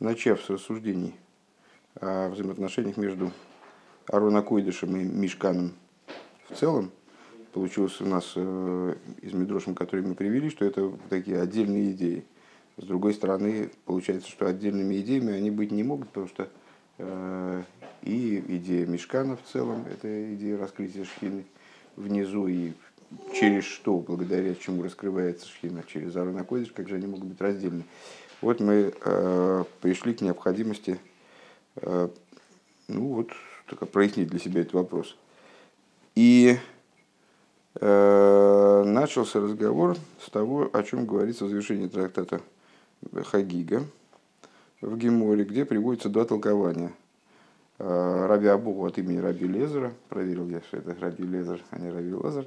начав с рассуждений о взаимоотношениях между Арона Койдышем и Мишканом в целом, получилось у нас э, из Медрошем, который мы привели, что это такие отдельные идеи. С другой стороны, получается, что отдельными идеями они быть не могут, потому что э, и идея Мешкана в целом, это идея раскрытия шхины внизу, и через что, благодаря чему раскрывается шхина, через Арона Койдыш, как же они могут быть раздельны. Вот мы э, пришли к необходимости э, ну вот, только прояснить для себя этот вопрос. И э, начался разговор с того, о чем говорится в завершении трактата Хагига в Геморе, где приводятся два толкования. Э, Раби Абугу от имени Раби Лезера, проверил я, что это Раби Лезер, а не Раби Лазар,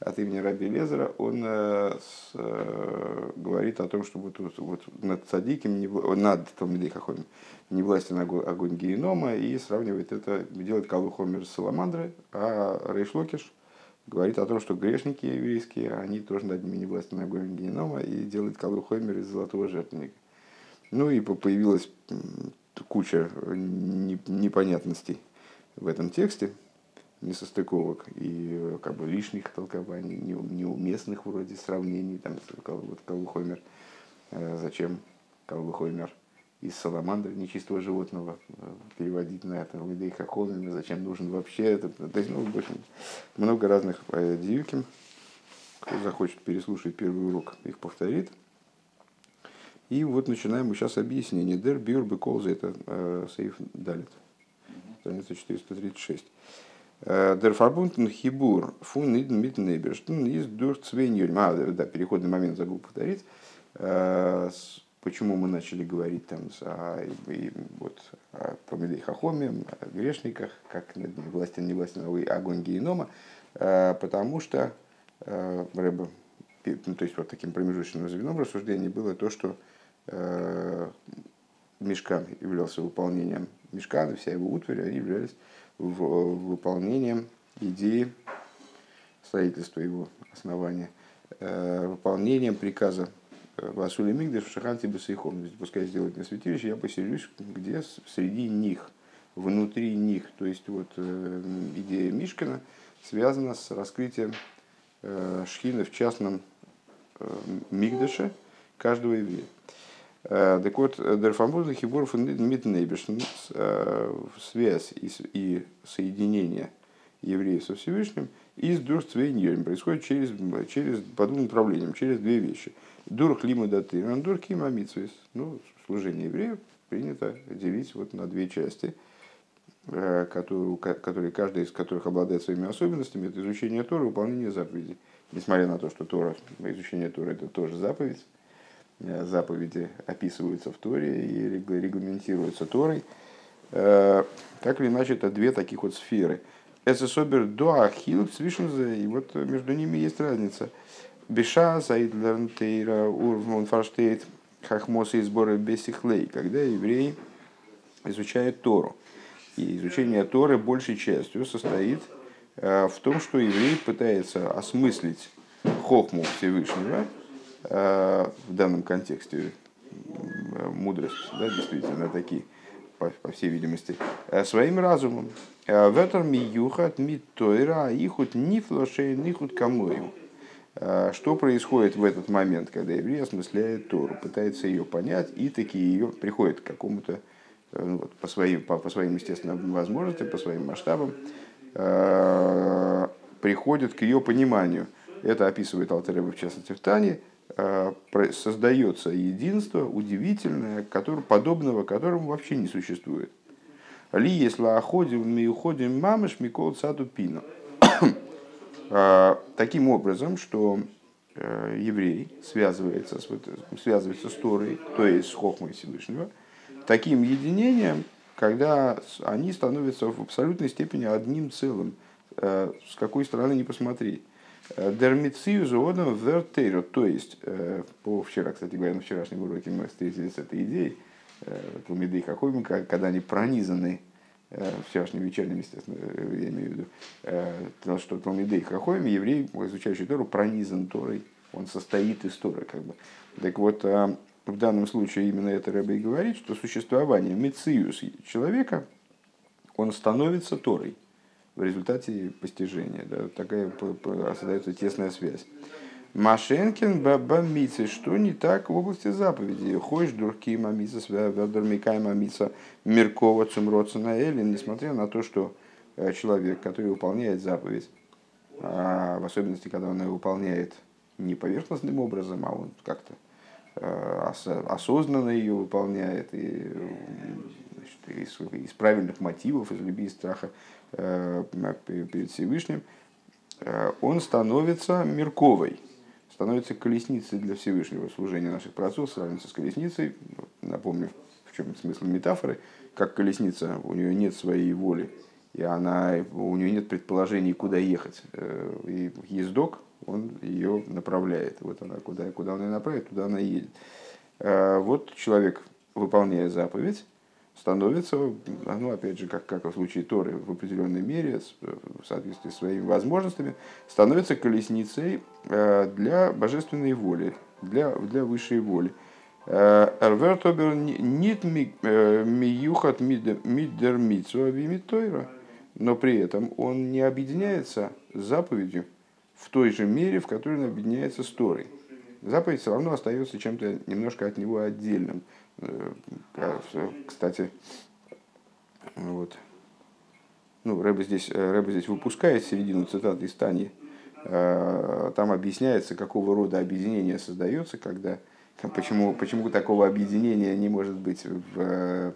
от имени Раби Лезера, он э, с, э, говорит о том, что вот, вот над цадиком, не, над Талмидейхахомим, не властен огонь, огонь генома, и сравнивает это, делает Калухомер с Саламандры, а Рейшлокиш говорит о том, что грешники еврейские, они тоже над ними не властен огонь генома, и делает Калухомер из золотого жертвенника. Ну и появилась куча непонятностей в этом тексте, несостыковок и как бы лишних толкований, неуместных вроде сравнений, там вот Калухомер, э, зачем Калухомер из саламандры нечистого животного э, переводить на это Лидей Хахомина, зачем нужен вообще это, то есть, ну, в общем, много разных э, диюким, кто захочет переслушать первый урок, их повторит. И вот начинаем мы сейчас объяснение. Дер бюр беколза, это э, сейф далит, страница 436. Der verbunden Хибур фун mit Неберштен ist durch Цвейньюльм. А, да, переходный момент забыл повторить. Почему мы начали говорить там о, и, вот, о Памелей Хахоме, о грешниках, как над ними властен, не властен, огонь генома, потому что Рэба, ну, то есть вот таким промежуточным звеном рассуждений было то, что Мешкан являлся выполнением Мешкана, вся его утварь, они являлись в выполнением идеи строительства его основания, э, выполнением приказа э, Васули Мигдаш в Шаханте Басейхом. Пускай сделают мне святилище, я поселюсь где среди них, внутри них. То есть вот э, идея Мишкина связана с раскрытием шхины в частном Мигдаше каждого еврея. Э, так вот, Дерфамбуза Хибуров Митнейбешн, э, связь и соединение евреев со Всевышним из Дурцвейньерем происходит через, через, по двум направлениям, через две вещи. Дур клима даты, дур кима Ну, служение евреев принято делить вот на две части, э, которые, которые, каждая из которых обладает своими особенностями. Это изучение Тора и выполнение заповедей. Несмотря на то, что Тора, изучение Тора это тоже заповедь, Э, заповеди описываются в Торе и регламентируются Торой. Э, так или иначе, это две таких вот сферы. Эсэсобер дуахил свишнзе, и вот между ними есть разница. Беша, Сайдлернтейра, Урвмон Фарштейт, Хахмоса и сборы Бесихлей, когда еврей изучает Тору. И изучение Торы большей частью состоит э, в том, что еврей пытается осмыслить хохму Всевышнего – Э, в данном контексте мудрость, да, действительно, такие, по, по всей видимости, э, своим разумом. Э, Ветер ми юхат ми тойра ихут ни флошей нихут камою. Что происходит в этот момент, когда еврей осмысляет Тору, пытается ее понять и таки ее приходит к какому-то ну, вот, по, своим, по, по своим естественным возможностям, по своим масштабам, приходит к ее пониманию. Это описывает Алтереба в частности в Тане, Э, создается единство удивительное, который, подобного которому вообще не существует. Ли если оходим, мы уходим мамыш, микол саду пину. Э, таким образом, что э, еврей связывается с, связывается с Торой, то есть с Хохмой Всевышнего, таким единением, когда они становятся в абсолютной степени одним целым, с какой стороны не посмотреть. Дермицию зоодом вертейру. То есть, э, по вчера, кстати говоря, на вчерашнем уроке мы встретились с этой идеей, э, Талмиды Хахомим, когда они пронизаны э, вчерашним вечерним, естественно, я имею в виду, потому что Талмиды Хахомим, еврей, изучающий Тору, пронизан Торой, он состоит из Торы, как бы. Так вот, в данном случае именно это Рэбе и говорит, что существование мециус человека, он становится Торой в результате постижения. Да, такая создается тесная связь. Машенкин баба что не так в области заповедей. Ходишь дурки мамица, свядормикай мамица, Меркова цумроцена Эллин, несмотря на то, что э, человек, который выполняет заповедь, а в особенности, когда он ее выполняет не поверхностным образом, а он как-то э, осознанно ее выполняет и значит, из, из правильных мотивов, из любви и страха э, перед Всевышним, он становится Мерковой, становится колесницей для Всевышнего служения наших праотцов, сравнится с колесницей. Напомню, в чем смысл метафоры. Как колесница, у нее нет своей воли, и она, у нее нет предположений, куда ехать. Э, и ездок, он ее направляет. Вот она, куда, куда он ее направит, туда она едет. Э, вот человек, выполняя заповедь, становится, ну, опять же, как, как в случае Торы, в определенной мере, в соответствии с своими возможностями, становится колесницей э, для божественной воли, для, для высшей воли. Э, Эрвертобер нит э, миюхат мидер митсуа но при этом он не объединяется с заповедью в той же мере, в которой он объединяется с Торой. Заповедь все равно остается чем-то немножко от него отдельным. Э, кстати, вот. Ну, Рэба здесь, э, Рэба здесь выпускает середину цитаты из Тани. Э, там объясняется, какого рода объединение создается, когда, почему, почему такого объединения не может быть, в,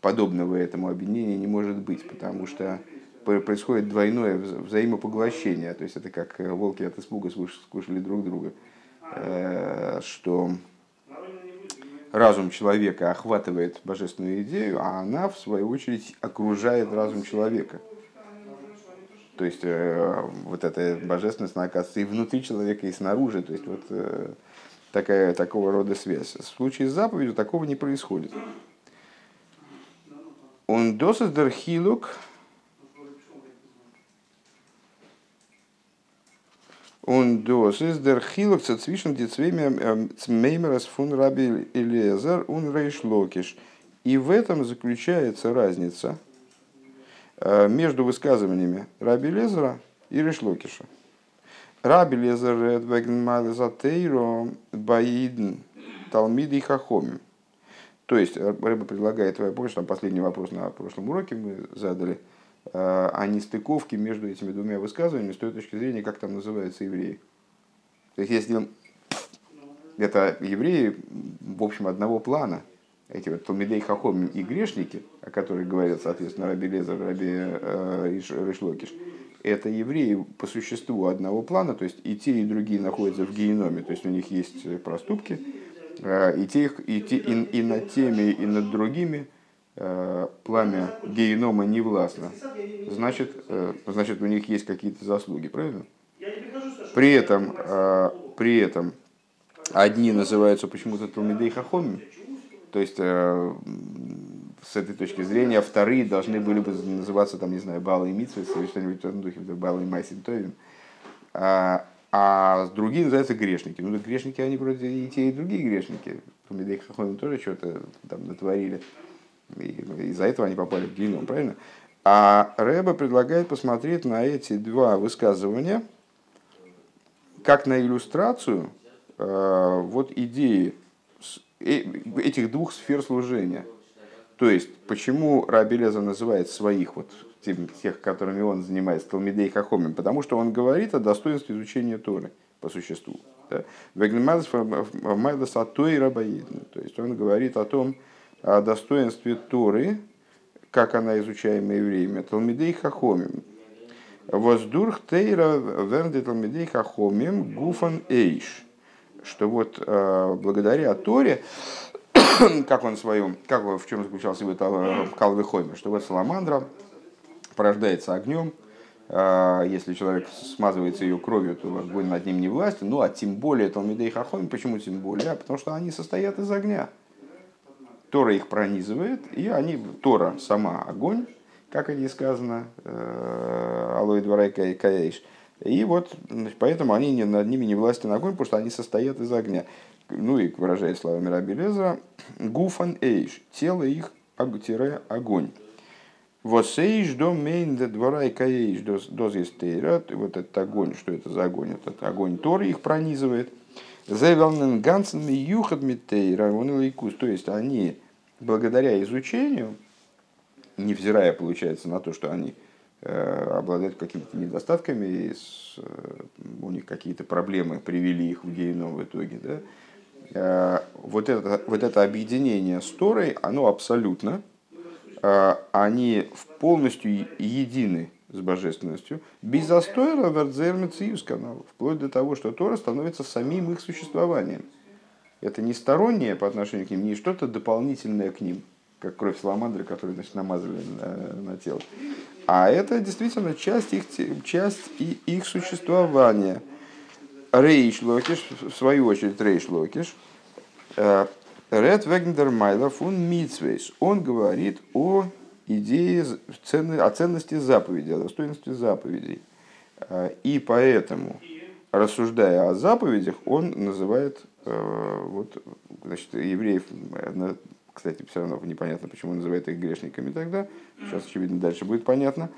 подобного этому объединения не может быть, потому что происходит двойное взаимопоглощение, то есть это как волки от испуга скушали друг друга, что разум человека охватывает божественную идею, а она, в свою очередь, окружает разум человека. То есть э, вот эта божественность, она оказывается и внутри человека, и снаружи. То есть вот э, такая, такого рода связь. В случае с заповедью такого не происходит. Он досыс дерхилук Und das ist der Chiluk zwischen die zwei Меймерас фун Раби Элезер und Рейш Локиш. И в этом заключается разница э, между высказываниями Раби Лезера и Решлокиша. Раби Лезер Эдвегнмалезатейро Баидн Талмиды и Хахомим. То есть, э, Рэба предлагает, помнишь, там последний вопрос на прошлом уроке мы задали – Э, а не стыковки между этими двумя высказываниями с той точки зрения, как там называются евреи. То есть, если это евреи, в общем, одного плана, эти вот Талмидей Хахом и грешники, о которых говорят, соответственно, Раби Лезер, Раби э, Ришлокиш, это евреи по существу одного плана, то есть и те, и другие находятся в геноме, то есть у них есть проступки, э, и, те, и, те, и, и над теми, и над другими – пламя генома не властно, значит, э, значит у них есть какие-то заслуги, правильно? При этом, э, при этом одни называются почему-то Талмидей Хахомим, то есть с этой точки зрения вторые должны были бы называться, там, не знаю, Бала и Митсвы, или что-нибудь в этом духе, Бала и Майсин. А, а другие называются грешники. Ну, грешники, они вроде и те, и другие грешники. Талмидей Хахомим тоже что-то там натворили. Из-за этого они попали в геном, правильно? А Рэба предлагает посмотреть на эти два высказывания как на иллюстрацию э, вот идеи э, этих двух сфер служения. То есть, почему Раби Леза называет своих, вот тех, которыми он занимается, Талмидей Хахомим? Потому что он говорит о достоинстве изучения Торы по существу. То есть он говорит о том, о достоинстве Торы, как она изучаема евреями, Талмидей Хахомим. Воздурх Тейра Вернде Талмидей Хахомим Гуфан Эйш. Что вот э, благодаря Торе, как он в своем, как в чем заключался его Калвы Хоймер, что вот Саламандра порождается огнем, э, если человек смазывается ее кровью, то огонь над ним не властен. Ну, а тем более Талмидей Хахомим, почему тем более? А потому что они состоят из огня. Тора их пронизывает, и они, Тора сама огонь, как о ней сказано, э, Алой Дварай Каэйш. И вот поэтому они не, над ними не властен огонь, потому что они состоят из огня. ну и выражает словами Раби Лезера, гуфан эйш, тело их, тире огонь. Восейш до мейн до двора и каэйш доз истейра, вот этот огонь, что это за огонь? Этот огонь Торы их пронизывает. Зевелнен гансен юхат митейра, лейкус, то есть они благодаря изучению, невзирая, получается, на то, что они э, обладают какими-то недостатками, и с, э, у них какие-то проблемы привели их в гейном в итоге, да, э, вот, это, вот это объединение с Торой, оно абсолютно, они полностью едины с божественностью, без застоя Вердзермициус канал, вплоть до того, что Тора становится самим их существованием. Это не стороннее по отношению к ним, не что-то дополнительное к ним, как кровь саламандры, которую значит, намазывали на, на тело. А это действительно часть их, часть их существования. Рейш Локиш, в свою очередь Рейш Локиш, э, Ред Вегендер Майлов, Митсвейс, он говорит о идее, о ценности заповедей, о достоинстве заповедей. Э, и поэтому, рассуждая о заповедях, он называет Э, вот, значит, евреев, кстати, все равно непонятно, почему называет их грешниками тогда, сейчас, очевидно, дальше будет понятно.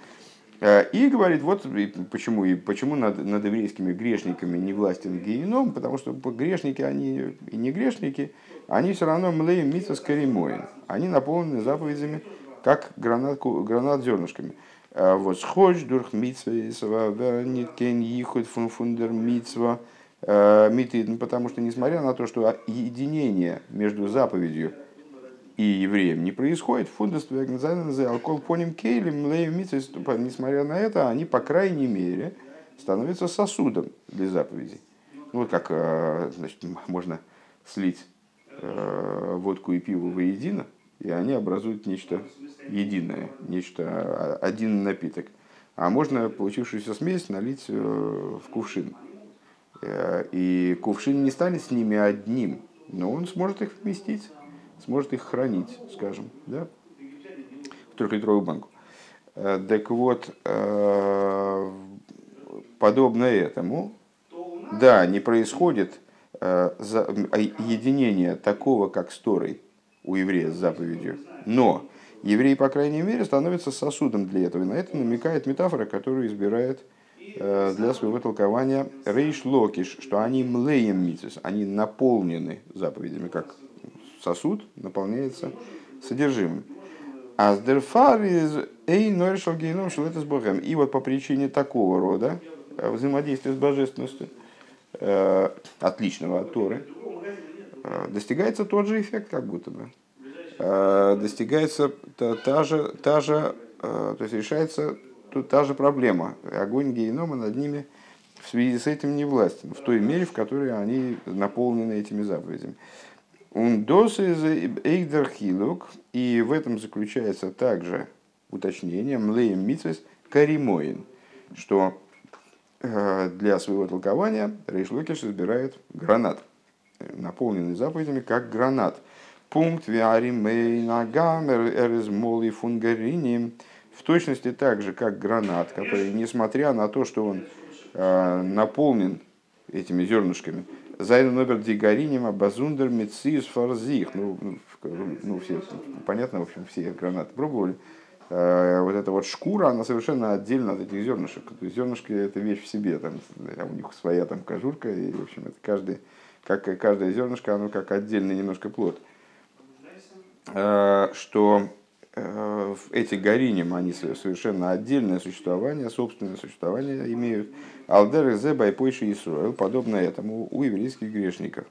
Э, и говорит, вот почему, и почему над, над еврейскими грешниками не властен геном, потому что грешники, они и не грешники, они все равно млеем митсас каримоин. Они наполнены заповедями, как гранат, гранат зернышками. Э, вот схож дурх митсва, ниткен ихуд фун фундер митсва, Э, Митидн, потому что, несмотря на то, что единение между заповедью и евреем не происходит, фундест алкоголь поним кейлем несмотря на это, они, по крайней мере, становятся сосудом для заповедей. Ну, вот как э, значит, можно слить водку и пиво воедино, и они образуют нечто единое, нечто, а, один напиток. А можно получившуюся смесь налить в кувшин. Э, и кувшин не станет с ними одним, но он сможет их вместить, сможет их хранить, скажем, да, в трехлитровую банку. Э, так вот, э, подобно этому, да, не происходит единение такого, как с Торой у еврея с заповедью, но еврей, по крайней мере, становится сосудом для этого. И на это намекает метафора, которую избирает Э, для своего толкования рейш локиш, что они млеем митис, они наполнены заповедями, как сосуд наполняется содержимым. А сдерфар из эй нойшал гейном это с Богом. И вот по причине такого рода э, взаимодействия с божественностью, э, отличного от Торы, достигается тот же эффект, как будто бы. Достигается та, та же, та же, то есть решается тут та же проблема. Огонь генома над ними в связи с этим не властен, в той мере, в которой они наполнены этими заповедями. Он из эйдерхилук, и в этом заключается также уточнение млеем митвес каримоин, что э, для своего толкования Рейшлокиш избирает гранат, наполненный заповедями как гранат. Пункт виаримей нагамер эрез моли фунгарини в точности так же, как гранат, который, несмотря на то, что он э, наполнен этими зернышками, Зайну Нобер Дигаринима Базундер Мециус Фарзих. Ну, ну, ну, все, понятно, в общем, все гранаты пробовали. Э, вот эта вот шкура, она совершенно отдельно от этих зернышек. То есть зернышки это вещь в себе, там, у них своя там кожурка, и, в общем, это каждый, как каждое зернышко, оно как отдельный немножко плод. Э, что Э, эти гориним, они совершенно отдельное существование, собственное существование имеют. Алдер зе байпойши Исруэл, подобно этому у еврейских грешников.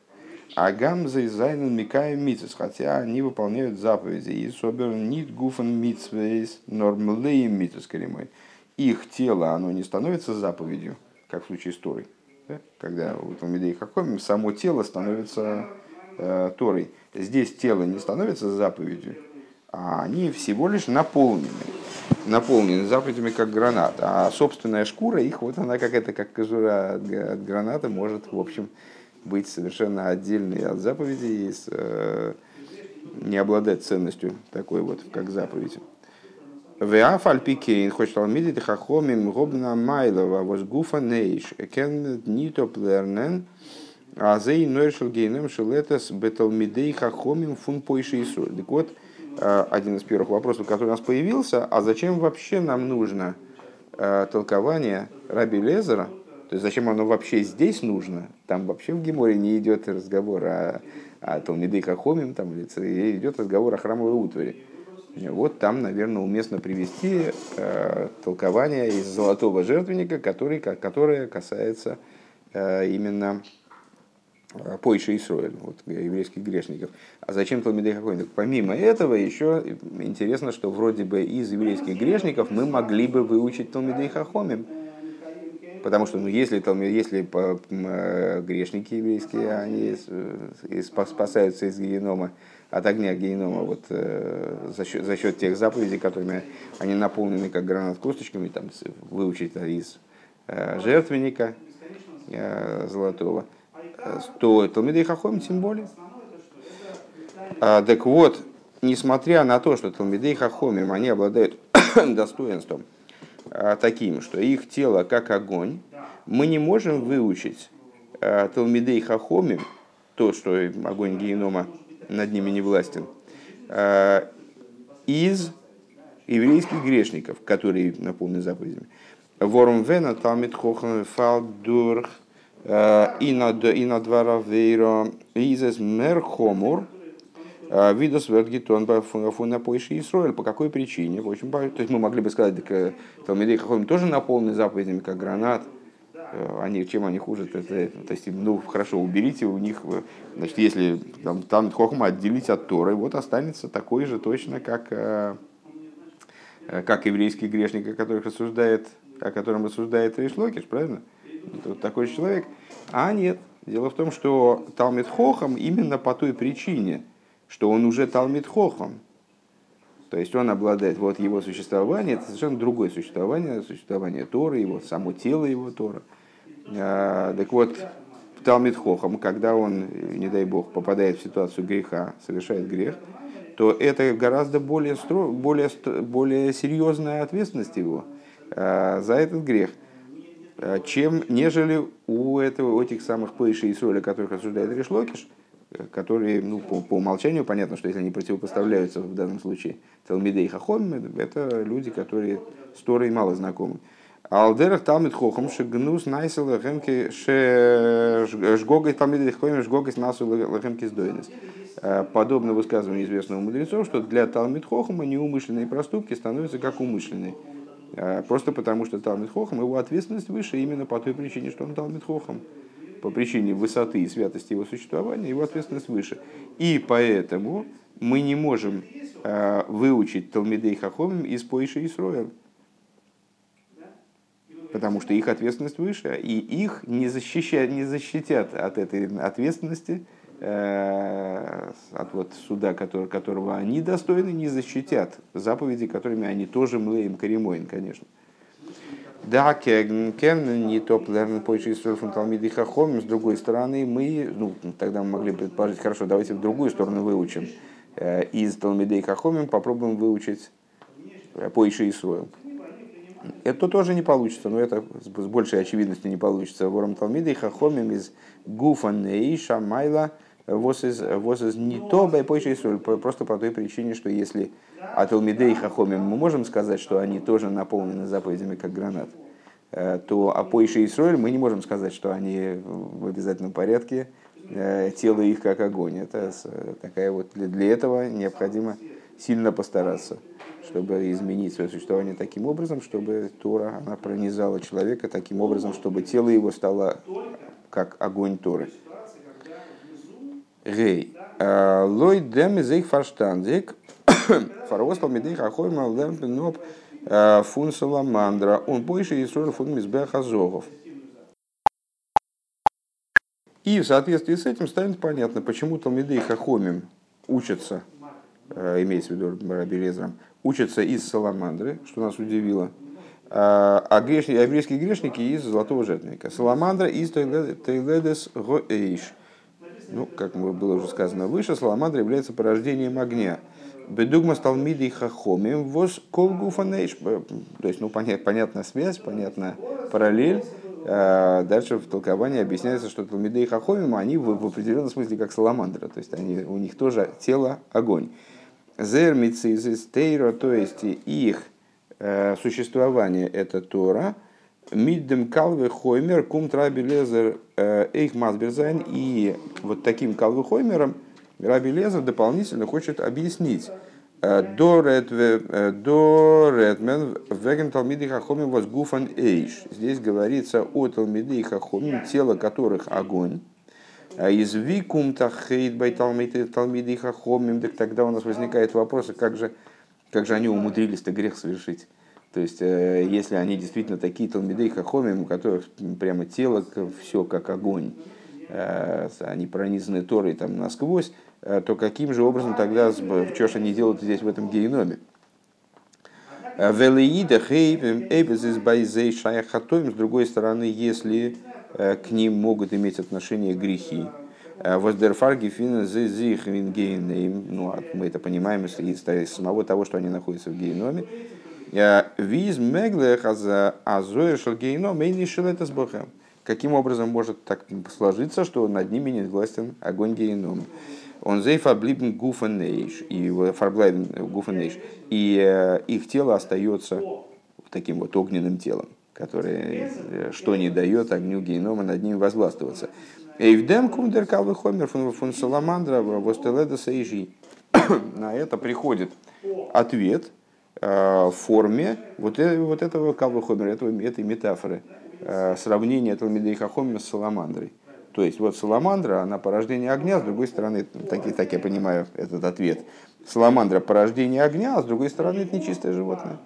А гамза и зайнен микая митцес, хотя они выполняют заповеди. И собер нит гуфен митцвейс нормлеем митцес коремой. Их тело, оно не становится заповедью, как в случае с Торой. Да? Когда вот в Медей Хакомим само тело становится э, Торой. Здесь тело не становится заповедью, а они всего лишь наполнены. Наполнены заповедями, как гранат. А собственная шкура их, вот она какая-то, как кожура от, граната, может, в общем, быть совершенно отдельной от заповедей и с, э, не обладать ценностью такой вот, как заповедь. Веаф альпикейн, хочет алмидит хахомим гобна майлова, возгуфа нейш, кен нито плернен, А зей нойшел гейнем шелетес беталмидей хахомим фун пойши Так вот, э, один из первых вопросов, который у нас появился, а зачем вообще нам нужно э, толкование Раби Лезера, то есть зачем оно вообще здесь нужно? Там вообще в Геморе не идет разговор о, о Талмидей Хахомим, там идет разговор о храмовой утвари. Вот там, наверное, уместно привести э, толкование из золотого жертвенника, который, которое касается э, именно Пойши Исроэль, вот, еврейских грешников. А зачем Талмидей Хахомим? Помимо этого, еще интересно, что вроде бы из еврейских грешников мы могли бы выучить Талмидей Хахомим. Потому что ну, если, там, если э, грешники еврейские, они спасаются из генома, от огня генома вот, э, за, счет, за счет тех заповедей, которыми они наполнены как гранат косточками, там, выучить из э, жертвенника золотого, то Талмидей Хахом тем более. А, так вот, несмотря на то, что Талмидей Хахомим, они обладают достоинством, а, таким, что их тело как огонь, мы не можем выучить а, Талмидей Хахомим, то, что огонь генома над ними не властен, а, из еврейских грешников, которые наполнены заповедями. Ворум вена хохам фалдурх и на двора вейро изес мерхомур, видос вергитон фуна пойши Исроэль. По какой причине? Очень, то есть мы могли бы сказать, так Талмидей Хахомим тоже наполнены заповедями, как гранат. Они, чем они хуже? То, то есть, ну, хорошо, уберите у них, значит, если там, там Хохма отделить от Торы, вот останется такой же точно, как, как еврейский грешник, о, которых рассуждает, о котором рассуждает Рейшлокиш, правильно? Вот такой человек. А нет. Дело в том, что Талмит Хохам именно по той причине – что он уже Талмит Хохом. То есть он обладает, вот его существование, это совершенно другое существование, существование Торы, его, само тело его Тора. А, так вот, Талмит Хохом, когда он, не дай бог, попадает в ситуацию греха, совершает грех, то это гораздо более, стро, более, более серьезная ответственность его а, за этот грех, чем нежели у, этого, у этих самых Пейши и Соли, которых осуждает Решлокиш, которые, ну, по, по умолчанию понятно, что если они противопоставляются в данном случае Талмидей и Хахом, это люди, которые с Торой мало знакомы. Алдерах Талмид Хохом шагнус найсел лахемки шгогой Талмидей Хохом шгогой насу лахемки сдойнес. Э, подобно высказыванию известного мудрецов, что для Талмид Хохома неумышленные проступки становятся как умышленные. Э, просто потому, что Талмид Хохом, его ответственность выше именно по той причине, что он Талмид Хохом по причине высоты и святости его существования, его ответственность выше. И поэтому мы не можем э, выучить Талмидей Хахомим из Поиша Исроя, потому что их ответственность выше, и их не, защищат, не защитят от этой ответственности, от вот суда, который, которого они достойны, не защитят заповеди, которыми они тоже млеем каримоин, конечно. Да, кен не топ лерн Талмиды Хахом. С другой стороны, мы, ну, тогда мы могли предположить, хорошо, давайте в другую сторону выучим. Э, из Талмидей Хахомим попробуем выучить э, Пойши и Сроем. Это тоже не получится, но это с большей очевидностью не получится. Вором Талмидей Хахомим из Гуфа Нейша Майла Вос из не то Байпойши и Просто по той причине, что если от Элмидей Хахомим мы можем сказать, что они тоже наполнены заповедями, как гранат, э, то о Пойше Исроэль мы не можем сказать, что они в обязательном порядке, э, тело их как огонь. Это такая вот, для этого необходимо сильно постараться, чтобы изменить свое существование таким образом, чтобы Тора она пронизала человека таким образом, чтобы тело его стало как огонь Торы. Гей. Э, Лой дем из их фарштандик. Фаровостал медей хахойма лемпеноп э, фун саламандра. Он больше Исруэль фун мизбех азогов. И в соответствии с этим станет понятно, почему Талмидей Хахомим учатся, э, имеется в виду Раби Лезрам, учатся из Саламандры, что нас удивило, а грешники, а еврейские грешники из Золотого Жертвенника. Саламандра из Тейледес Гоэйш. Ну, как было уже сказано выше, саламандра является порождением огня. Бедугма стал мидей хахомим воз колгуфанейш. То есть, ну, понят, понятна связь, понятна параллель дальше в толковании объясняется, что Талмидей Хахомим, они в, в определенном смысле как саламандра, то есть они, у них тоже тело огонь. Зер Тейра, то есть их существование это Тора, Миддем калвы хоймер кум траби лезер эйх масберзайн. И вот таким калвы хоймером Раби Лезер дополнительно хочет объяснить, Доретмен веген Талмиды Хахомим воз гуфан эйш. Здесь говорится о Талмиды и Хахомим, тело которых огонь. А из викум тахейт бай Талмиды Хахомим, так тогда у нас возникает вопрос, а как же, как же они умудрились-то грех совершить. То есть, э, если они действительно такие Талмиды и Хахомим, у которых прямо тело все как огонь, э, они пронизаны Торой там насквозь, Э, то каким же образом тогда, что же они делают здесь в этом геноме? С другой стороны, если к ним могут иметь отношение грехи, ну, а мы это понимаем из самого того, что они находятся в геноме. Виз меглех азоя шалгейном и это с Богом. Каким образом может так сложиться, что над ними не властен огонь генома? Он зейфа блибн гуфенейш, и фарблайбен гуфенейш, и э, их тело остается таким вот огненным телом, которое что не дает огню генома над ним возгластвоваться. Эйвдем кундер калвы хомер фун саламандра востеледа сейжи. На это приходит ответ форме вот, вот этого калвы хомера, этой метафоры, сравнения Талмидей Хахомера с саламандрой. То есть вот саламандра, она порождение огня, с другой стороны, так, так я понимаю этот ответ, саламандра порождение огня, а с другой стороны это нечистое животное.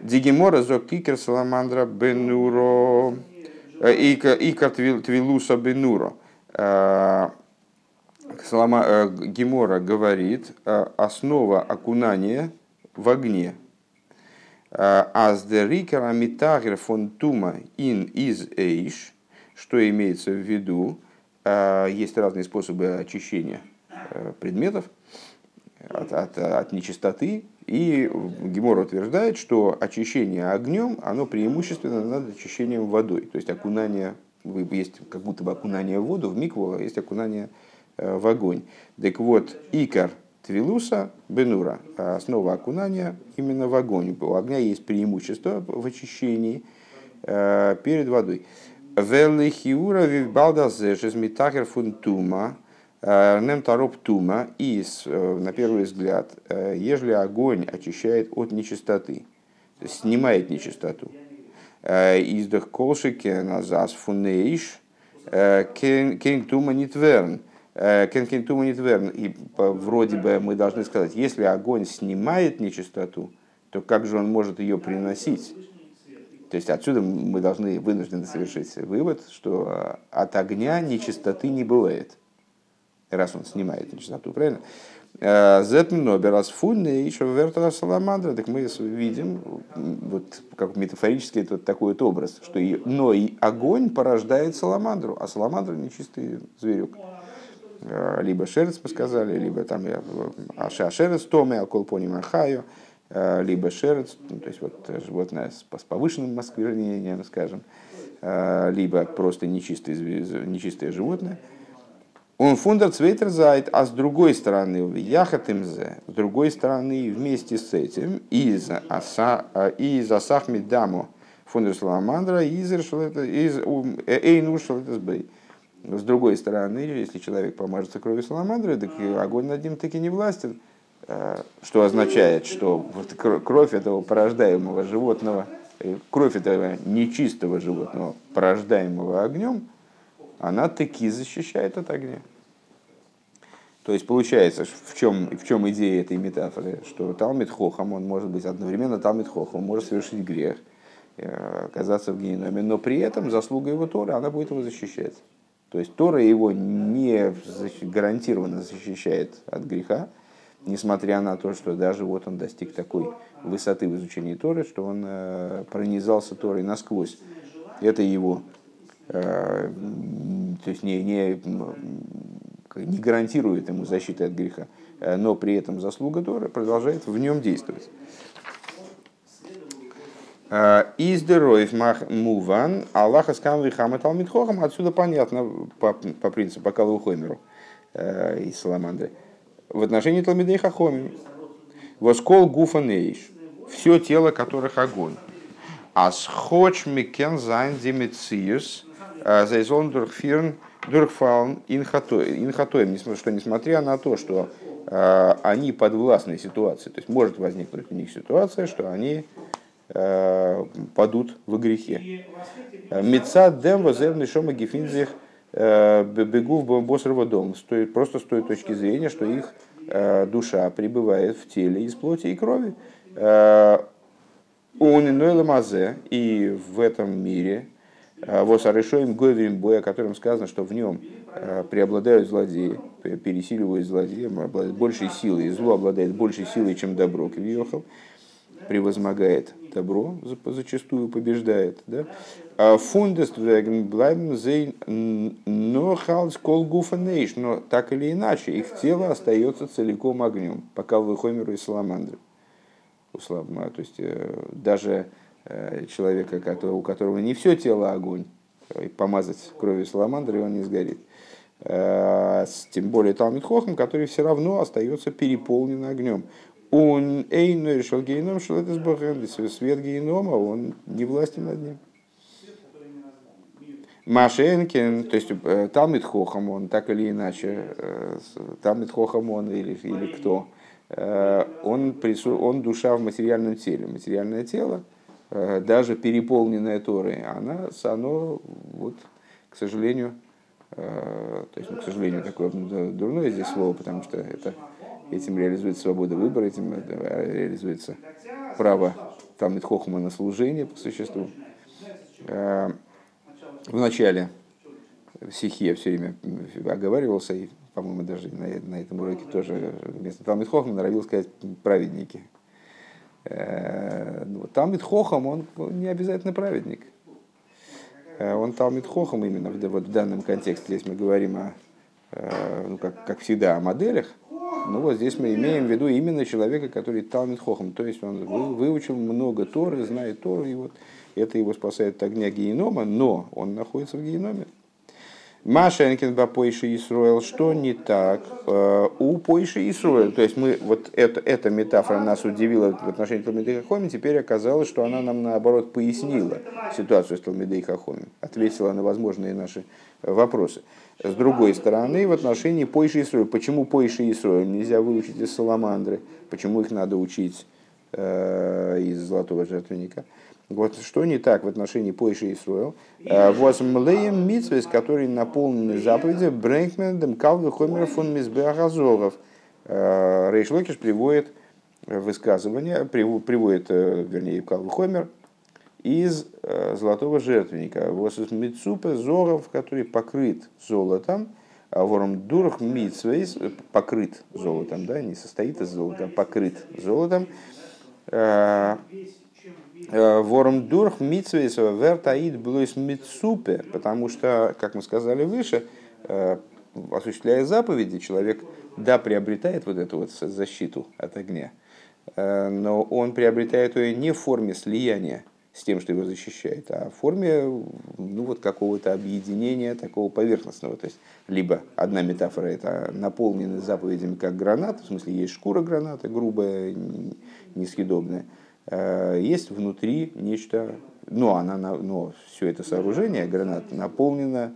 Дигимора зок кикер саламандра бенуро э, икар твилуса бенуро. Э, э, Гемора говорит, основа окунания в огне. Аздерикер амитагер фон тума ин из эйш – что имеется в виду? А, есть разные способы очищения э, предметов от, от, от нечистоты. И Гемор утверждает, что очищение огнем, оно преимущественно над очищением водой. То есть окунание, есть как будто бы окунание в воду, в микву, есть окунание э, в огонь. Так вот, икар твилуса бенура, основа окунания именно в огонь. У огня есть преимущество в очищении э, перед водой. Велихиура вивбалдазе шезмитахер фунтума, э, нем тароп тума, и э, на первый взгляд, ежели огонь очищает от нечистоты, снимает нечистоту, из дых колшике назас фунейш, кен тума нитверн, кен кен тума нитверн, и вроде бы мы должны сказать, если огонь снимает нечистоту, то как же он может ее приносить? То есть отсюда мы должны вынуждены совершить вывод, что а, от огня нечистоты не бывает. Раз он снимает нечистоту, правильно? Вертера саламандра, так мы видим, вот как метафорически это вот такой вот образ, что и, но и огонь порождает саламандру, а саламандра нечистый зверек. А, либо шерец, мы сказали, либо там аша шерец, томе, аколпоним ахаю, Э, либо шерец, ну, то есть вот животное с, повышенным осквернением, скажем, э, либо просто нечистое, нечистое животное. Он фундер цвейтер зайт, а с другой стороны, яхатымзе, с другой стороны, вместе с этим, из, аса, э, из асахми даму фундер саламандра, из эйну бей. С другой стороны, если человек помажется кровью саламандры, так огонь над ним таки не властен. Э, что означает, что кровь этого порождаемого животного, э, кровь этого нечистого животного, порождаемого огнем, она таки защищает от огня. То есть получается, в чем, в чем идея этой метафоры, что Талмит Хохам, он может быть одновременно Талмит Хохам, может совершить грех, э, оказаться в геноме, но при этом заслуга его Торы, она будет его защищать. То есть Тора его не гарантированно защищает от греха, несмотря на то, что даже вот он достиг такой высоты в изучении Торы, что он э, пронизался Торой насквозь. Это его, э, то есть не, не, не гарантирует ему защиты от греха, э, но при этом заслуга Торы продолжает в нем действовать. Издероев мах муван, Аллаха скам вихам талмит хохам. Отсюда понятно по, по принципу Акалу Хомеру из Саламандры. В отношении Талмидей Хахомим. Воскол гуфа нейш. Все тело которых огонь. А схоч микен зайн димициус зайзон дурхфирн дурхфаун инхатоем. Что несмотря на то, что они подвластны ситуации, то есть может возникнуть у них ситуация, что они Э, падут в грехе. Меца дем возерный шома гефинзих э, бегу в босрова дом. Стоит, просто с той точки зрения, что их э, душа пребывает в теле из плоти и крови. Он иной мазе, и в этом мире, вот Арышоим Говим Бой, о котором сказано, что в нем преобладают злодеи, пересиливают злодеи, большей силой, и зло обладает большей силой, чем добро, Кивьехал превозмогает добро, зачастую побеждает. Да? А фундест блайбен зей но халс кол гуфанейш, но так или иначе их тело остается целиком огнем, пока выхомеру и саламандры. То есть э, даже э, человека, у которого не все тело огонь, э, помазать кровью саламандры, он не сгорит. Тем более Талмит Хохам, который все равно остается переполнен огнем. Он эйну решил геном, что это с свет генома, он не властен над ним. Машенкин, то есть э, Талмит Хохам, он так или иначе, э, Талмит Хохам он или, или кто, э, он, прису, он душа в материальном теле. Материальное тело, даже переполненное Торой, она, оно, вот, к сожалению, то есть, ну, к сожалению, такое дурное здесь слово, потому что это этим реализуется свобода выбора, этим э, реализуется право там Хохма на служение по существу. Э, в начале стихи я все время оговаривался, и, по-моему, даже на, на этом уроке тоже вместо Талмит Хохма норовил сказать праведники. Э, ну, Талмит Хохам, он не обязательно праведник. Он Талмит Хохам именно вот в данном контексте. Здесь мы говорим о, ну, как, как всегда, о моделях, ну вот здесь мы имеем в виду именно человека, который Талмит Хохам, то есть он выучил много Торы, знает Тору, и вот это его спасает от огня генома, но он находится в геноме. Машенкин ба Пойши Исруэл, что не так э, у Пойши Исруэл? То есть мы, вот это, эта метафора нас удивила в отношении Талмидей Хахоми, теперь оказалось, что она нам наоборот пояснила ситуацию с Талмидей Хахоми, ответила на возможные наши вопросы. С другой стороны, в отношении Пойши и Исроя. Почему Пойши и Исроя нельзя выучить из Саламандры? Почему их надо учить э, из Золотого Жертвенника? Вот что не так в отношении Пойши и Исроил. Э, Возмлеем митсвес, который наполнены заповеди, Брэнкмендом Калвы Хомер фон Мизбеагазоров. Э, Рейш Локиш приводит высказывание, приводит, э, вернее, Калвы Хомер, из э, золотого жертвенника. Вот Мицупа Зоров, который покрыт золотом, а вором дурах митсвейс покрыт золотом, да, не состоит из золота, покрыт золотом. Э, э, вором дурах митсвейс вертаид блойс мицупе, потому что, как мы сказали выше, осуществляя заповеди, человек, да, приобретает вот эту вот защиту от огня, но он приобретает ее не в форме слияния, с тем, что его защищает, а в форме ну, вот какого-то объединения такого поверхностного. То есть, либо одна метафора – это наполненный заповедями как гранат, в смысле есть шкура граната, грубая, несъедобная, есть внутри нечто, но, она, но все это сооружение, гранат, наполнено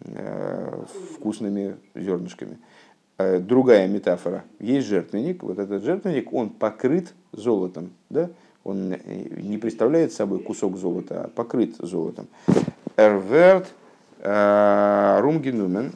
э, вкусными зернышками. А другая метафора. Есть жертвенник, вот этот жертвенник, он покрыт золотом, да, он не представляет собой кусок золота, а покрыт золотом. Эрверт э, румгенумен,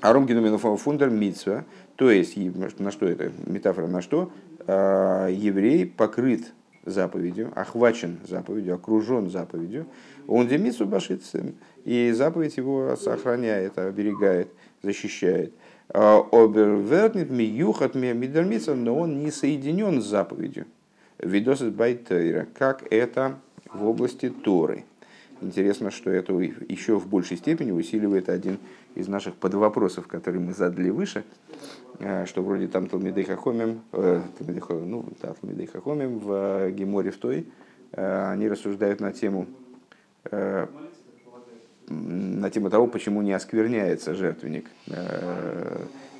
а румгенумен фундер митсва, то есть, на что это, метафора на что, э, еврей покрыт заповедью, охвачен заповедью, окружен заповедью, он демитсу башится, и заповедь его сохраняет, оберегает, защищает. Обервернит миюхат мидермица, но он не соединен с заповедью. Видос из байтейра, как это в области Торы. Интересно, что это еще в большей степени усиливает один из наших подвопросов, который мы задали выше, э, что вроде там Талмидей Хахомим, э, ну, да, Талмидей Хахомим в Геморе в той, они рассуждают на тему на тему того, почему не оскверняется жертвенник.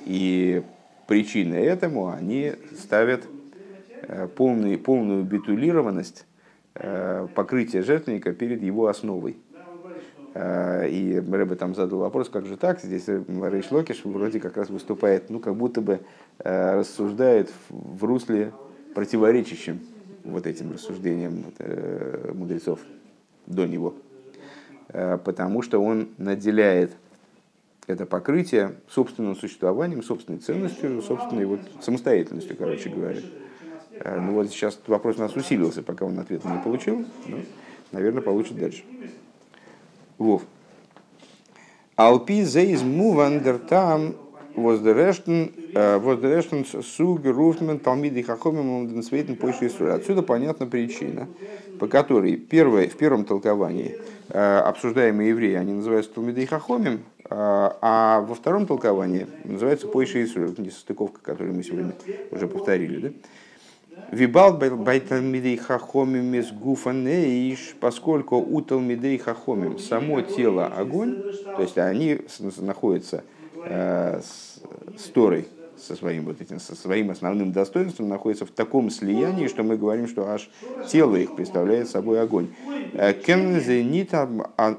И причиной этому они ставят полный, полную битулированность Э, покрытие жертвенника перед его основой. Э, и Рэбе там задал вопрос, как же так? Здесь Рейш Локиш вроде как раз выступает, ну, как будто бы э, рассуждает в русле противоречащем вот этим рассуждениям мудрецов до него. Потому что он наделяет это покрытие собственным существованием, собственной ценностью, собственной вот самостоятельностью, короче говоря. Э, ну вот сейчас вопрос у нас усилился, пока он ответа не получил. Ну, наверное, получит дальше. Вов. Алпи зейз мувандер там воздерештен воздерештен суг руфмен талмиды хахомим свейтен позже Отсюда понятна причина, по которой первое, в первом толковании э, обсуждаемые евреи, они называются талмиды хахомим, э, а во втором толковании называется позже Исруэл. Это несостыковка, которую мы сегодня уже повторили. Да? Вибал байталмидей хахомим из гуфанеиш, поскольку у талмидей хахомим само тело огонь, то есть они находятся э, с, с Торой, со своим, вот этим, со своим основным достоинством находятся в таком слиянии, что мы говорим, что аж тело их представляет собой огонь. Э, Кензенита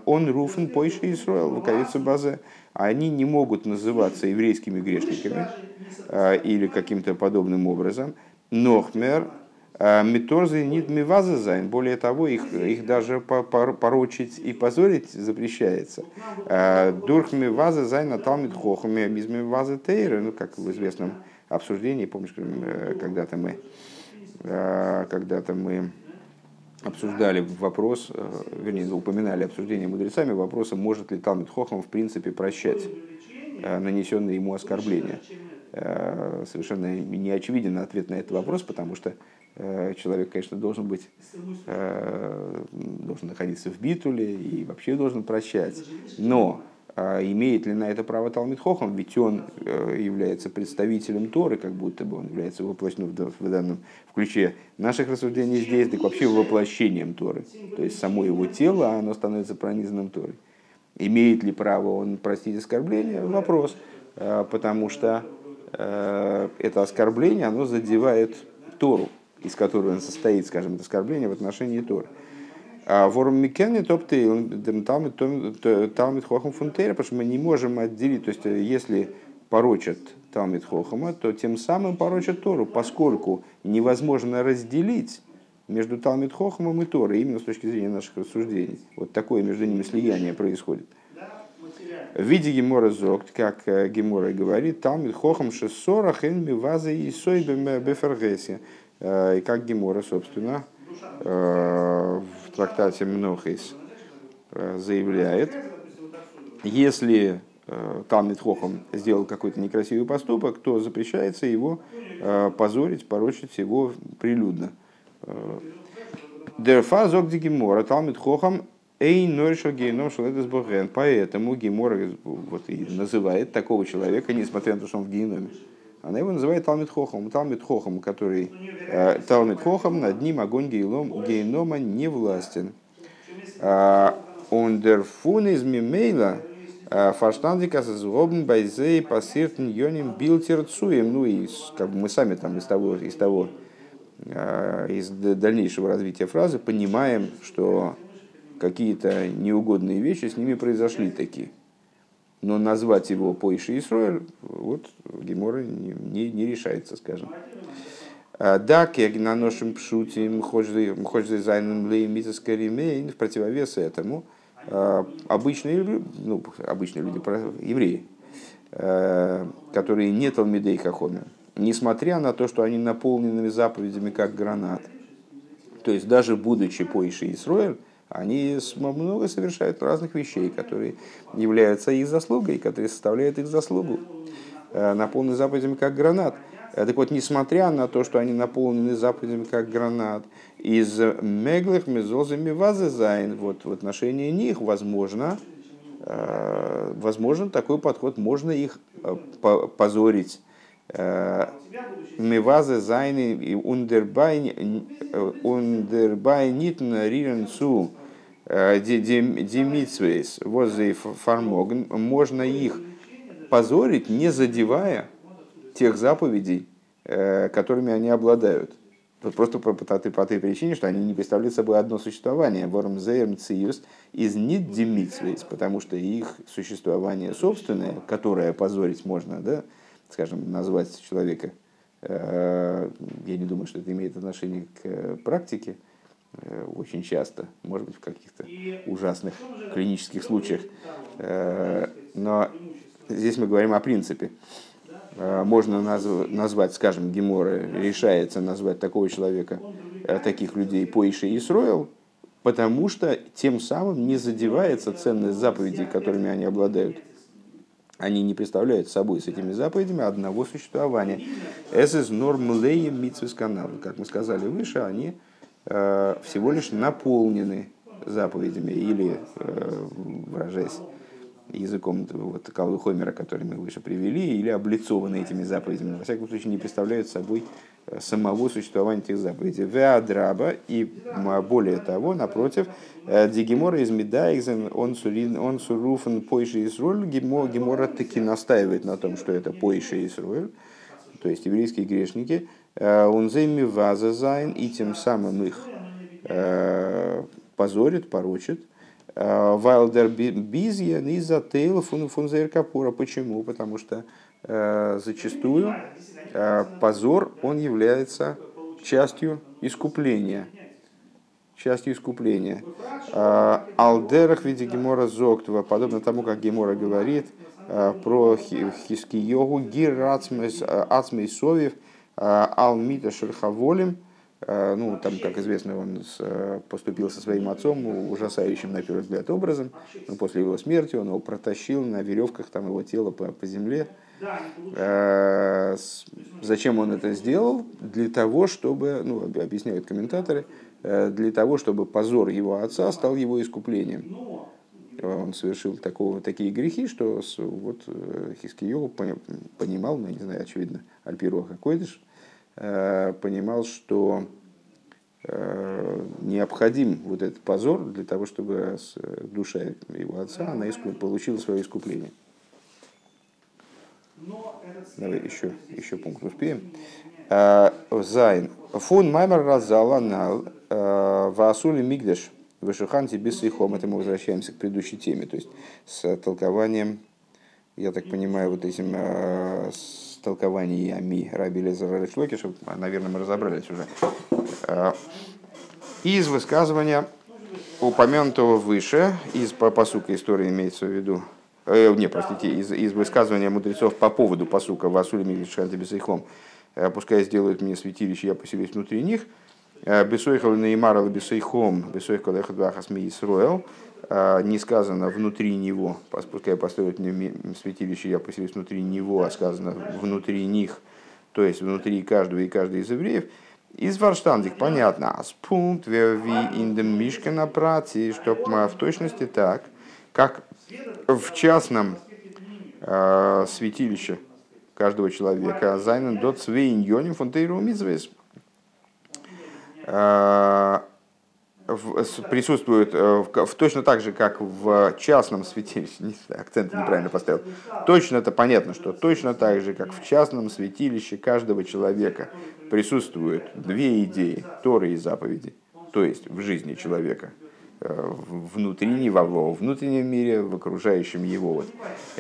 он руфен пойши Исруэл, луковица базы. Они не могут называться еврейскими грешниками э, или каким-то подобным образом, Нохмер, а, Миторзы нит миваза Более того, их, их даже порочить и позорить запрещается. А, Дурх миваза зайн а талмит хохами без миваза тейра. Ну, как в известном обсуждении, помнишь, э, когда-то мы, э, когда-то мы обсуждали вопрос, э, вернее, упоминали обсуждение мудрецами вопроса, может ли Талмит Хохам в принципе прощать нанесенные ему оскорбления. Э, совершенно не очевиден ответ на этот вопрос, потому что э, человек, конечно, должен быть, э, должен находиться в битуле и вообще должен прощать. Но имеет ли на это право Талмит Хохам, ведь он является представителем Торы, как будто бы он является воплощенным в данном в ключе наших рассуждений здесь, так вообще воплощением Торы. То есть само его тело, оно становится пронизанным Торой. Имеет ли право он простить оскорбление? Вопрос. Потому что это оскорбление, оно задевает Тору, из которой он состоит, скажем, это оскорбление в отношении Торы. А ворум микенни топтейл, талмит хохам фунтейра, потому что мы не можем отделить, то есть э, если порочат талмит хохама, то тем самым порочат Тору, поскольку невозможно разделить между талмит хохамом и Торой, именно с точки зрения наших рассуждений. Вот такое между ними слияние происходит. В виде Гемора Зогт, как э, Гемора говорит, там хохам шессора хен миваза и сой бефергеси. Э, и как Гемора, собственно, э, в трактате Мнохис заявляет, если Талмит Хохам сделал какой-то некрасивый поступок, то запрещается его позорить, порочить его прилюдно. Дерфа зог Гемора, Талмит Хохам Эй, норишел гейном шаледес боген. Поэтому Гемора вот, и называет такого человека, несмотря на то, что он в геноме. Она его называет Талмит Хохом. Талмит Хохом, который... Э, Талмит Хохом, над ним огонь геном, генома не властен. Ундерфун из Мимейла Фаштандика злобн байзей пассиртен йоним билтер цуем. Ну и как бы мы сами там из того, из того из дальнейшего развития фразы понимаем, что какие-то неугодные вещи с ними произошли такие. Но назвать его Пойши Исроэль, вот Гемора не, не, не решается, скажем. А, да, как на нашем пшуте мхожды зайном леймитовской ремейн, в противовес этому, а, обычные, ну, обычные люди, евреи, а, которые не Талмидей Хахоми, несмотря на то, что они наполнены заповедями как гранат, то есть даже будучи Пойши Исроэль, они много совершают разных вещей, которые являются их заслугой, которые составляют их заслугу. Э, Наполнены заповедями как гранат. Так вот, несмотря на то, что они наполнены заповедями как гранат, из меглых мезозами вазезайн, вот в отношении них возможно, возможен такой подход, можно их позорить. Мевазе зайны и ундербай нитн риренцу демитсвейс возле фармоген, можно их позорить, не задевая тех заповедей, э, которыми они обладают. Просто по, по, по той причине, что они не представляют собой одно существование. Ворм зеем циюс из нит демитсвейс, потому что их существование собственное, которое позорить можно, да, скажем, назвать человека, э, я не думаю, что это имеет отношение к практике, Э, очень часто, может быть, в каких-то ужасных клинических случаях. Э, но здесь мы говорим о принципе. Э, можно назвать, скажем, Гемора решается назвать такого человека, таких людей Поише и Исроил, потому что тем самым не задевается ценность заповедей, которыми они обладают. Они не представляют собой с этими заповедями одного существования. Это из норм леем Как мы сказали выше, они Э, всего лишь наполнены заповедями или, э, выражаясь языком вот, Калвы Хомера, который мы выше привели, или облицованы этими заповедями. Во всяком случае, не представляют собой э, самого существования этих заповедей. Веадраба, и более того, напротив, Дигемора из Медаикзен, он, сурин, он суруфен пойши Исроль, Гемора таки настаивает на том, что это пойши Исроль, то есть еврейские грешники – Э, он займи ваза зайн, и тем самым их э, позорит, порочит. Э, Вайлдер бизьян из тейл фун капура. Почему? Потому что зачастую позор, он является частью искупления. Частью искупления. Алдерах виде Гемора Зоктова, подобно тому, как Гемора говорит про хиски йогу, гир ацмей совев, Алмита Шерхаволем, э, ну, там, как известно, он э, поступил со своим отцом ужасающим, на первый взгляд, образом. Но после его смерти он его протащил на веревках, там его тело по, по земле. Э, зачем он это сделал? Для того, чтобы, ну, объясняют комментаторы, для того, чтобы позор его отца стал его искуплением. Он совершил такого, такие грехи, что вот Хискиеву понимал, ну, не знаю, очевидно, Альпируа Хакойдыш, Э, понимал, что э, необходим вот этот позор для того, чтобы душа его отца она получила свое искупление. Давай еще, еще пункт успеем. Э, Зайн. Фун маймер разала нал ваасули мигдеш вышиханти бисейхом. Это мы возвращаемся к предыдущей теме, то есть с толкованием, я так понимаю, вот этим с толкований Ами Раби Лезера Шлокиша, наверное, мы разобрались уже, э, из высказывания упомянутого выше, из по посука истории имеется в виду, э, не, простите, из, из высказывания мудрецов по поводу посука Васули Мигдишанта Бесейхом, э, пускай сделают мне святилище, я поселюсь внутри них, э, Бесойхал Неймарал Бесейхом, Бесойхал Эхадвахас Миисруэл, а, не сказано внутри него, пускай построят мне святилище, я поселюсь внутри него, а сказано внутри них, то есть внутри каждого и каждой из евреев, из Варштандик понятно, а спункт ви индем на прати, чтоб в точности так, как в частном э, святилище каждого человека, зайнен дот свейн йоним фонтейру митзвейс, присутствует э, в, точно так же, как в частном святилище, не, акцент неправильно поставил, точно это понятно, что точно так же, как в частном святилище каждого человека присутствуют две идеи, Торы и заповеди, то есть в жизни человека, э, внутри него, во внутреннем мире, в окружающем его, вот,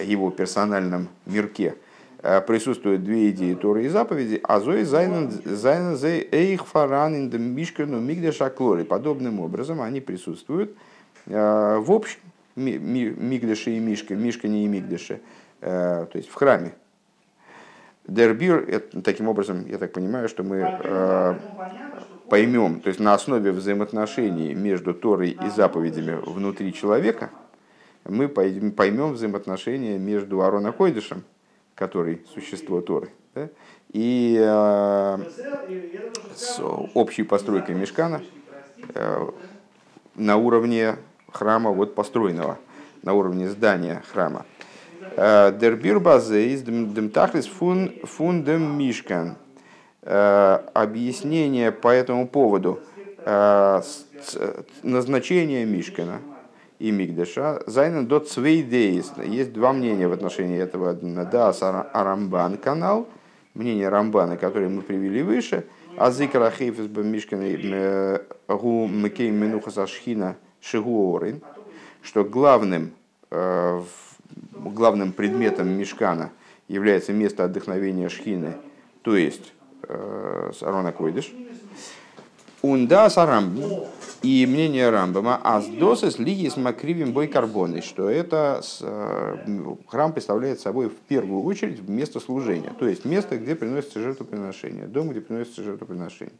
его персональном мирке – Э, присутствуют две идеи Торы и заповеди, а зои зайнен зе эйх фаран ин мишкану мигдеша клори. Подобным образом они присутствуют э, в общем мигдеше и мишка, мишкане и мигдеше, э, то есть в храме. Дербир, таким образом, я так понимаю, что мы поймем, то есть на основе взаимоотношений между Торой и заповедями внутри человека, мы поймем взаимоотношения между Арона Койдышем, который существо Торы, да, и э, с общей постройкой мешкана э, на уровне храма вот построенного, на уровне здания храма. Дербир базе из демтахлис фун фундем мишкан. Объяснение по этому поводу назначение мишкана – и Мигдаша. Зайнен до Цвейдейс. Есть два мнения в отношении этого. Да, Арамбан канал, мнение Рамбана, которое мы привели выше. Азикра Хейфес Мишкина Гу Мекей Минуха Сашхина Шигуорин, что главным, э, главным предметом Мишкана является место отдохновения Шхины, то есть э, Арона Койдыш. Унда Сарам и мнение Рамбама Аздосес Лигис Макривим Бой Карбоны, что это э, храм представляет собой в первую очередь место служения, то есть место, где приносится жертвоприношение, дом, где приносится жертвоприношение.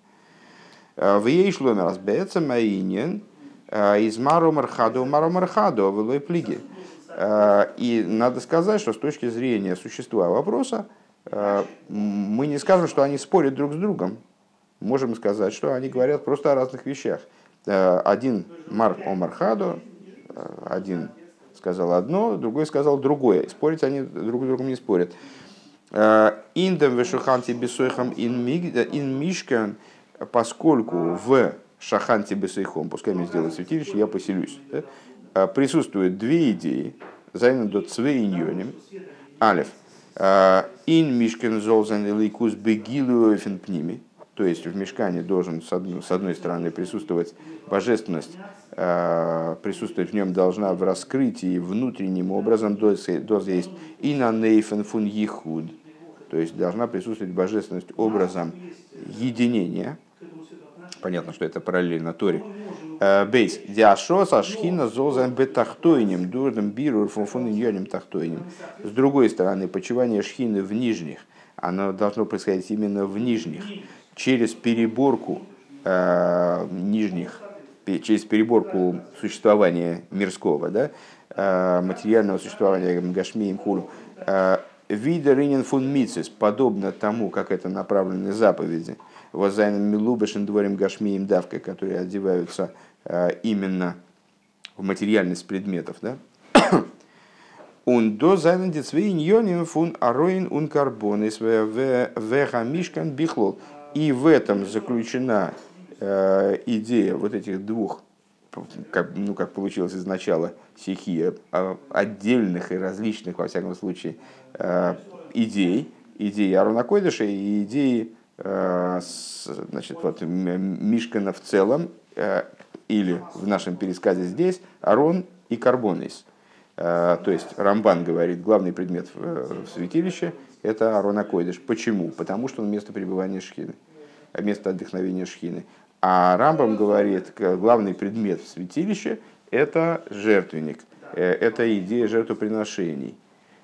Э, в ей шло разбеется Маинин э, из Маро Мархадо Маро Мархадо в плиги. И надо сказать, что с точки зрения существа вопроса, мы не скажем, что они спорят друг с другом. Можем сказать, что они говорят просто о разных вещах. Э, один Мар Омархадо, э, один сказал одно, другой сказал другое. Спорить они друг с другом не спорят. Э, Индем вешуханти бесойхам ин мишкан, поскольку в шаханти бесойхом, пускай мне сделают святилище, я поселюсь, да, присутствуют две идеи, зайна до цвейньоним, алиф, ин мишкан золзан лейкус бегилу пними, то есть в мешкане должен с одной, с одной стороны присутствовать божественность, э, присутствовать в нем должна в раскрытии внутренним образом, доза есть и на нейфен фун ехуд, то есть должна присутствовать божественность образом единения. Понятно, что это параллельно Торе. Э, бейс. Диашо сашхина зозан бетахтойним, дурдом биру фун иньоним тахтойним. С другой стороны, почивание шхины в нижних, оно должно происходить именно в нижних через переборку э, нижних, через переборку существования мирского, да, э, материального существования Гашми и Хулу, э, вида ринен фун мицис, подобно тому, как это направлены заповеди, воззайном милубешен дворим гашмием давка, которые одеваются э, именно в материальность предметов, да, Он до зайнен децвейн фун ароин ун карбонис веха мишкан бихлол. И в этом заключена э, идея вот этих двух, как, ну, как получилось изначально, стихия, а, отдельных и различных, во всяком случае, э, идей, идеи Арона Койдыша и идеи э, значит, вот, Мишкана в целом, или в нашем пересказе здесь, Арон и Карбонис. То есть Рамбан говорит, главный предмет в святилище это Арона Койдыш. Почему? Потому что он место пребывания Шхины, место отдохновения Шхины. А Рамбам говорит, главный предмет в святилище – это жертвенник, э, это идея жертвоприношений.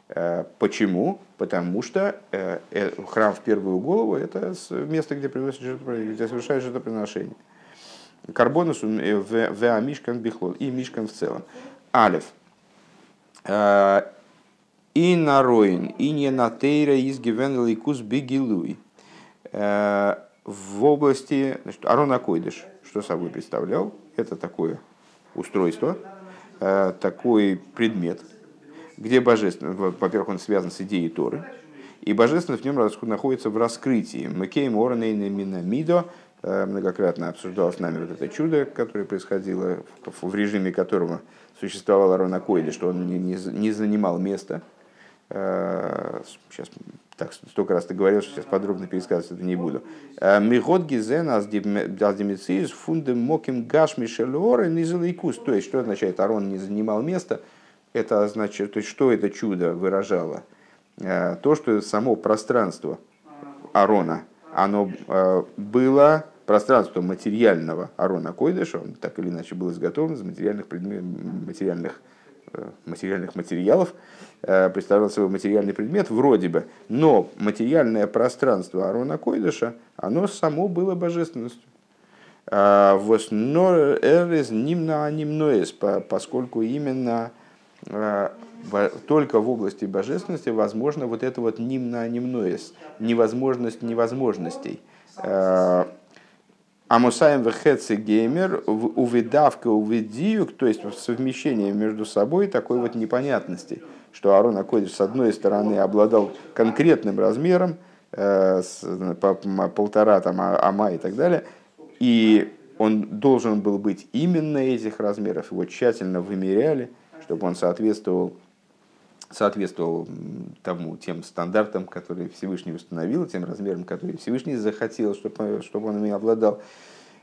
Э, почему? Потому что э, храм в первую голову – это место, где, где совершают жертвоприношение. Карбонус в Мишкан Бихлол и Мишкан в целом. Алев и нароин, и не натейра из гивенликус бигилуй. Э, в области, значит, Арон Акойдыш, что собой представлял, это такое устройство, э, такой предмет, где божественно, во-первых, он связан с идеей Торы, и божественность в нем находится в раскрытии. Макейм Орнейна Минамидо э, многократно обсуждал с нами вот это чудо, которое происходило, в режиме которого существовал Арон Акойдыш, что он не, не, не занимал места, сейчас э, так столько раз ты говорил, что сейчас подробно пересказывать это не буду. Э, Мигот гизен аздемициз фундем моким гаш мишелор низелайкус. То есть, что означает Арон не занимал место? Это означает, то есть, что это чудо выражало? Э, то, что само пространство Арона, оно было пространство материального Арона Койдыша, он так или иначе был изготовлен из материальных, материальных Э, материальных материалов, э, представлял собой материальный предмет вроде бы, но материальное пространство Арона Койдыша, оно само было божественностью. А, Воснорез нимна анимноес, поскольку именно э, только в области божественности возможно вот это вот нимна нимноес, невозможность невозможностей. Амусаем вехеци геймер, увидавка увидиюк, то есть совмещение между собой такой вот непонятности, что Арон Акодиш с одной стороны обладал конкретным размером, э, по, полтора там, а, ама и так далее, и он должен был быть именно этих размеров, его тщательно вымеряли, чтобы он соответствовал соответствовал тому, тем стандартам, которые Всевышний установил, тем размерам, которые Всевышний захотел, чтобы, чтобы он ими обладал.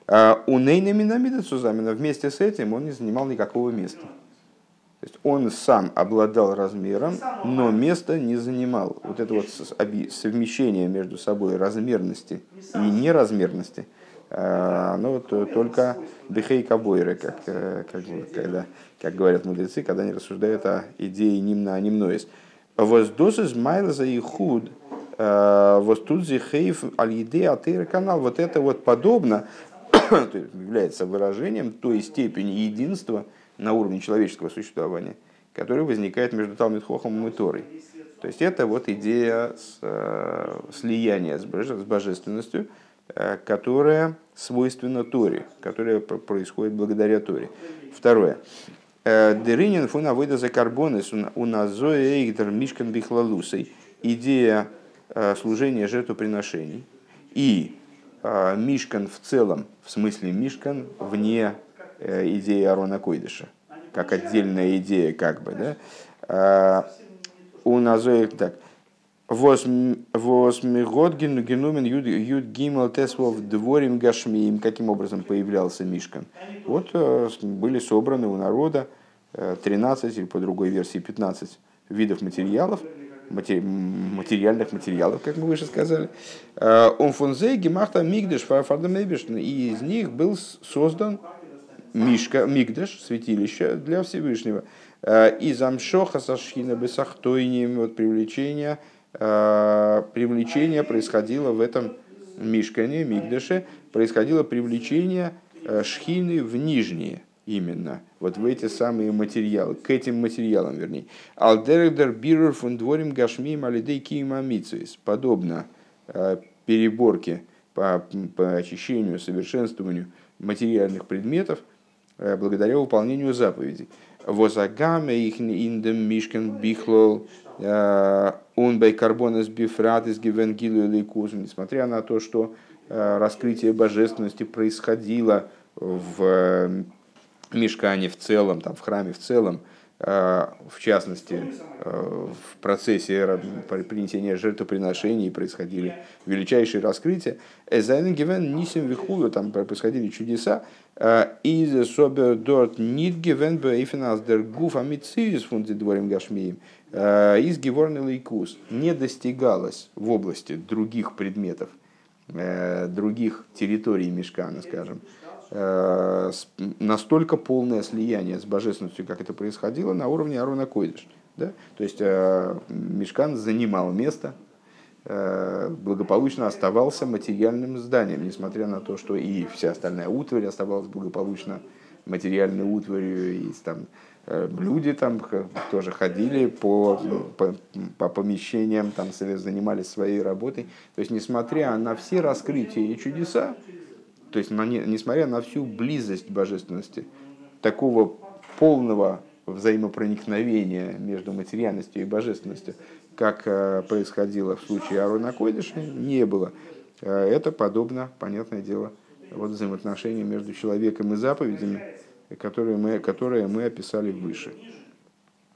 А у Нейна Минамида Цузамина вместе с этим он не занимал никакого места. То есть он сам обладал размером, но место не занимал. Вот это вот совмещение между собой размерности и неразмерности – а, ну, вот только дыхей кабойры, как, э, как, когда, как говорят мудрецы, когда они рассуждают о идее нимна а нимноис. Воздос из за и худ, э, воздут зихейф аль-иде атыр канал. Вот это вот подобно, является выражением той степени единства на уровне человеческого существования, которое возникает между Талмит Хохом и Торой. То есть это вот идея с, э, слияния с божественностью, Э, которая свойственна Торе, которая происходит благодаря Торе. Второе. Э, Деринин фуна выйда за карбонес у назоя эйгдер мишкан бихлалусой. Идея э, служения жертвоприношений и мишкан в целом, в смысле мишкан вне идеи Арона Койдыша, как отдельная идея как бы. Да? У назоя так – Восьмигод генумен юд гимал тесвов дворим гашмиим. Каким образом появлялся Мишкан? Вот э, были собраны у народа 13 э, или по другой версии 15 видов материалов, материальных материалов, как мы выше сказали. Э, Он фунзей гемахта мигдеш и из них был создан Мишка, Мигдеш, святилище для Всевышнего. Из Амшоха Сашхина Бесахтойним, вот привлечение Э, привлечение происходило в этом мишкане, мигдаше, происходило привлечение э, шхины в нижние именно, вот в эти самые материалы, к этим материалам, вернее. Алдердер бирер фун дворим гашмим алидей киимамицуис. Подобно э, переборке по, по очищению, совершенствованию материальных предметов благодаря выполнению заповедей. Возагаме их индем мишкен бихлол он бай карбонес бифрат из гивенгилу несмотря на то, что э, раскрытие божественности происходило в э, мешкане в целом, там, в храме в целом, э, в частности, в процессе принесения жертвоприношений происходили величайшие раскрытия. Эзайнен гивен нисим вихулю, там происходили чудеса. Из собер дорт нит гивен бейфенас дер гуф амитсиус фунди дворим гашмием. Э, из Геворны Лейкус не достигалось в области других предметов, э, других территорий Мешкана, скажем, э, настолько полное слияние с божественностью, как это происходило на уровне Арона Койдыш. Да? То есть Мешкан занимал место, благополучно оставался материальным зданием, несмотря на то, что и вся остальная утварь оставалась благополучно материальной утварью, и там Э, люди там тоже ходили по, по, по помещениям, там занимались своей работой. То есть, несмотря на все раскрытия и чудеса, то есть, на, несмотря на всю близость божественности, такого полного взаимопроникновения между материальностью и божественностью, как э, происходило в случае Арона Койдыша, не было. Э, это подобно, понятное дело, вот взаимоотношения между человеком и заповедями, которые мы, которые мы описали выше.